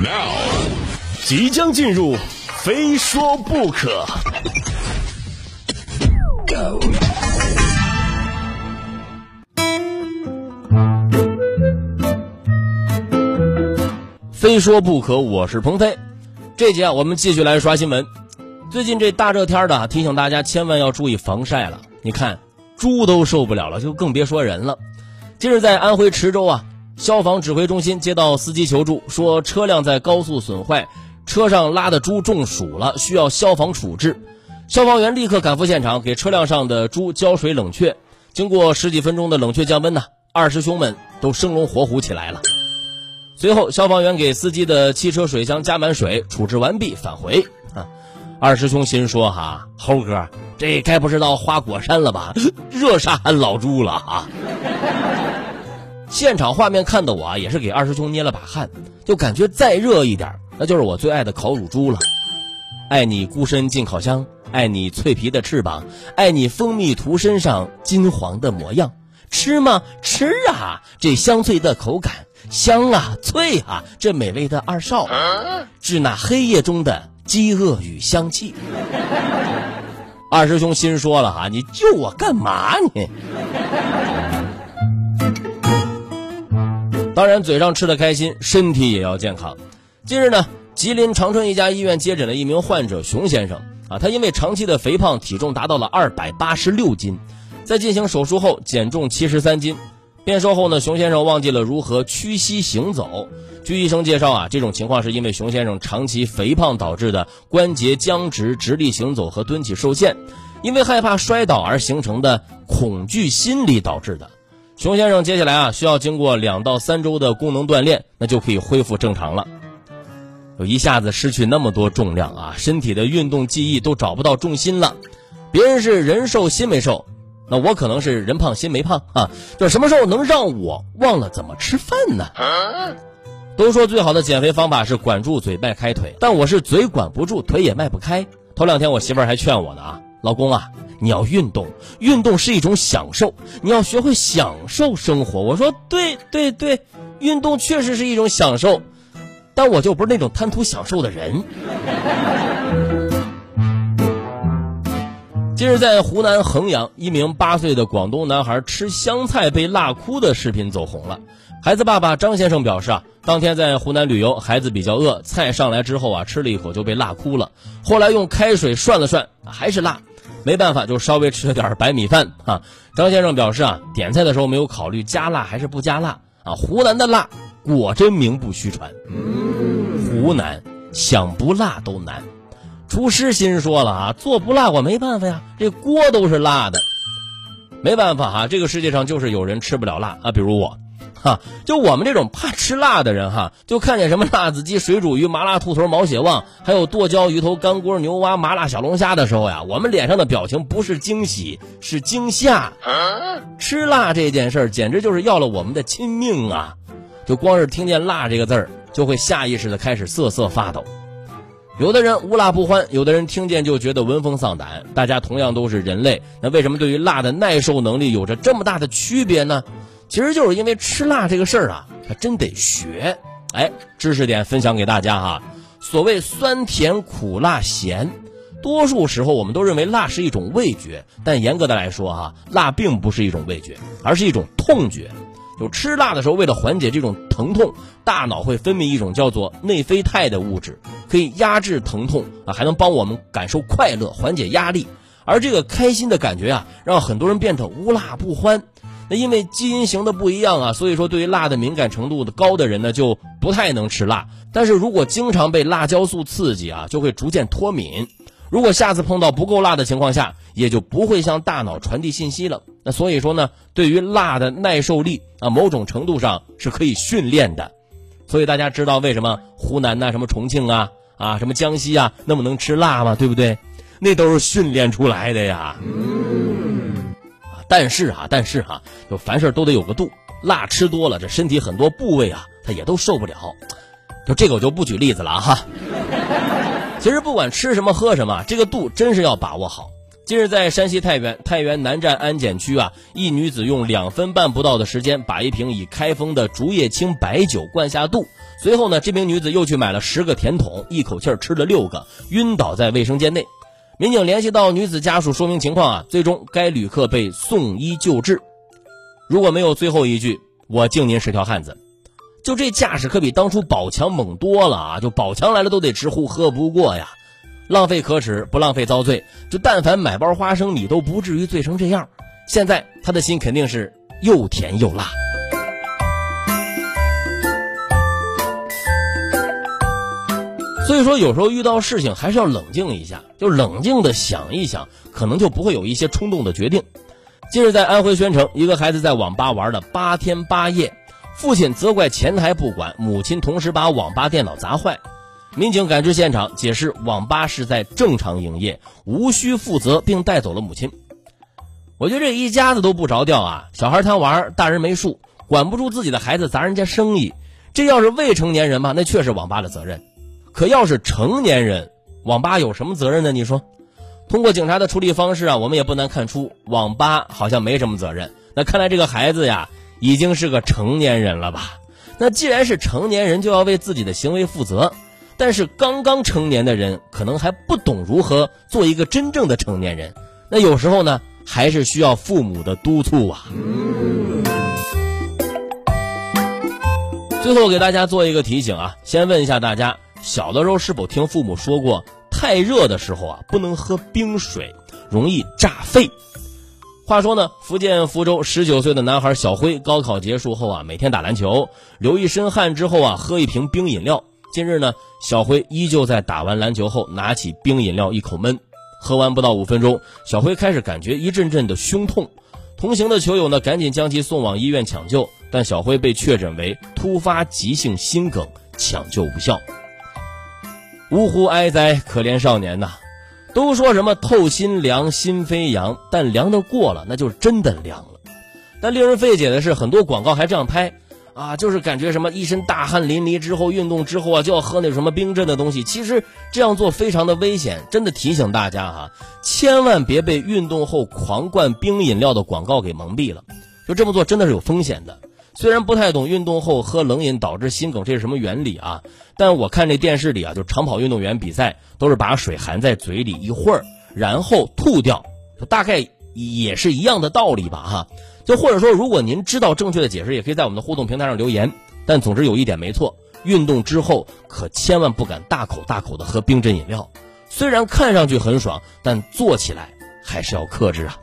Now，即将进入，非说不可。非说不可，我是鹏飞。这节啊，我们继续来刷新闻。最近这大热天的，提醒大家千万要注意防晒了。你看，猪都受不了了，就更别说人了。近日在安徽池州啊，消防指挥中心接到司机求助，说车辆在高速损坏，车上拉的猪中暑了，需要消防处置。消防员立刻赶赴现场，给车辆上的猪浇水冷却。经过十几分钟的冷却降温呢，二师兄们都生龙活虎起来了。随后，消防员给司机的汽车水箱加满水，处置完毕，返回。二师兄心说：“哈，猴哥，这该不是到花果山了吧？热杀俺老猪了啊！”现场画面看的我啊，也是给二师兄捏了把汗，就感觉再热一点，那就是我最爱的烤乳猪了。爱你孤身进烤箱，爱你脆皮的翅膀，爱你蜂蜜涂身上金黄的模样。吃吗？吃啊！这香脆的口感。香啊，脆啊，这美味的二少，致那黑夜中的饥饿与香气。二师兄心说了哈，你救我干嘛你？当然，嘴上吃的开心，身体也要健康。近日呢，吉林长春一家医院接诊了一名患者熊先生啊，他因为长期的肥胖，体重达到了二百八十六斤，在进行手术后减重七十三斤。变瘦后呢，熊先生忘记了如何屈膝行走。据医生介绍啊，这种情况是因为熊先生长期肥胖导致的关节僵直、直立行走和蹲起受限，因为害怕摔倒而形成的恐惧心理导致的。熊先生接下来啊，需要经过两到三周的功能锻炼，那就可以恢复正常了。有一下子失去那么多重量啊，身体的运动记忆都找不到重心了。别人是人瘦心没瘦。那我可能是人胖心没胖啊，就什么时候能让我忘了怎么吃饭呢？都说最好的减肥方法是管住嘴迈开腿，但我是嘴管不住，腿也迈不开。头两天我媳妇儿还劝我呢啊，老公啊，你要运动，运动是一种享受，你要学会享受生活。我说对对对，运动确实是一种享受，但我就不是那种贪图享受的人。近日，在湖南衡阳，一名八岁的广东男孩吃香菜被辣哭的视频走红了。孩子爸爸张先生表示啊，当天在湖南旅游，孩子比较饿，菜上来之后啊，吃了一口就被辣哭了。后来用开水涮了涮，还是辣，没办法，就稍微吃了点白米饭啊。张先生表示啊，点菜的时候没有考虑加辣还是不加辣啊。湖南的辣果真名不虚传，湖南想不辣都难。厨师心说了啊，做不辣我没办法呀，这锅都是辣的，没办法哈，这个世界上就是有人吃不了辣啊，比如我，哈，就我们这种怕吃辣的人哈，就看见什么辣子鸡、水煮鱼、麻辣兔头、毛血旺，还有剁椒鱼头、干锅牛蛙、麻辣小龙虾的时候呀，我们脸上的表情不是惊喜，是惊吓。吃辣这件事儿简直就是要了我们的亲命啊！就光是听见辣这个字儿，就会下意识的开始瑟瑟发抖。有的人无辣不欢，有的人听见就觉得闻风丧胆。大家同样都是人类，那为什么对于辣的耐受能力有着这么大的区别呢？其实就是因为吃辣这个事儿啊，它真得学。哎，知识点分享给大家哈。所谓酸甜苦辣咸，多数时候我们都认为辣是一种味觉，但严格的来说哈，辣并不是一种味觉，而是一种痛觉。就吃辣的时候，为了缓解这种疼痛，大脑会分泌一种叫做内啡肽的物质，可以压制疼痛啊，还能帮我们感受快乐、缓解压力。而这个开心的感觉啊，让很多人变得无辣不欢。那因为基因型的不一样啊，所以说对于辣的敏感程度的高的人呢，就不太能吃辣。但是如果经常被辣椒素刺激啊，就会逐渐脱敏。如果下次碰到不够辣的情况下，也就不会向大脑传递信息了。那所以说呢，对于辣的耐受力啊，某种程度上是可以训练的。所以大家知道为什么湖南呐、什么重庆啊、啊什么江西啊那么能吃辣吗？对不对？那都是训练出来的呀。但是啊，但是哈，就凡事都得有个度，辣吃多了，这身体很多部位啊，它也都受不了。就这个我就不举例子了哈。其实不管吃什么喝什么，这个度真是要把握好。近日，在山西太原太原南站安检区啊，一女子用两分半不到的时间，把一瓶已开封的竹叶青白酒灌下肚。随后呢，这名女子又去买了十个甜筒，一口气吃了六个，晕倒在卫生间内。民警联系到女子家属说明情况啊，最终该旅客被送医救治。如果没有最后一句，我敬您是条汉子。就这架势可比当初宝强猛多了啊！就宝强来了都得直呼喝不过呀。浪费可耻，不浪费遭罪。就但凡买包花生米都不至于醉成这样。现在他的心肯定是又甜又辣。所以说，有时候遇到事情还是要冷静一下，就冷静的想一想，可能就不会有一些冲动的决定。近日在安徽宣城，一个孩子在网吧玩了八天八夜，父亲责怪前台不管，母亲同时把网吧电脑砸坏。民警赶至现场，解释网吧是在正常营业，无需负责，并带走了母亲。我觉得这一家子都不着调啊！小孩贪玩，大人没数，管不住自己的孩子砸人家生意。这要是未成年人嘛，那确实网吧的责任；可要是成年人，网吧有什么责任呢？你说？通过警察的处理方式啊，我们也不难看出，网吧好像没什么责任。那看来这个孩子呀，已经是个成年人了吧？那既然是成年人，就要为自己的行为负责。但是刚刚成年的人可能还不懂如何做一个真正的成年人，那有时候呢还是需要父母的督促啊。最后给大家做一个提醒啊，先问一下大家，小的时候是否听父母说过，太热的时候啊不能喝冰水，容易炸肺。话说呢，福建福州十九岁的男孩小辉，高考结束后啊，每天打篮球，流一身汗之后啊，喝一瓶冰饮料。近日呢，小辉依旧在打完篮球后拿起冰饮料一口闷，喝完不到五分钟，小辉开始感觉一阵阵的胸痛。同行的球友呢，赶紧将其送往医院抢救，但小辉被确诊为突发急性心梗，抢救无效。呜呼哀哉，可怜少年呐！都说什么透心凉，心飞扬，但凉的过了，那就真的凉了。但令人费解的是，很多广告还这样拍。啊，就是感觉什么一身大汗淋漓之后，运动之后啊，就要喝那什么冰镇的东西。其实这样做非常的危险，真的提醒大家哈，千万别被运动后狂灌冰饮料的广告给蒙蔽了。就这么做真的是有风险的。虽然不太懂运动后喝冷饮导致心梗这是什么原理啊，但我看这电视里啊，就长跑运动员比赛都是把水含在嘴里一会儿，然后吐掉，就大概也是一样的道理吧哈。就或者说，如果您知道正确的解释，也可以在我们的互动平台上留言。但总之有一点没错，运动之后可千万不敢大口大口的喝冰镇饮料，虽然看上去很爽，但做起来还是要克制啊。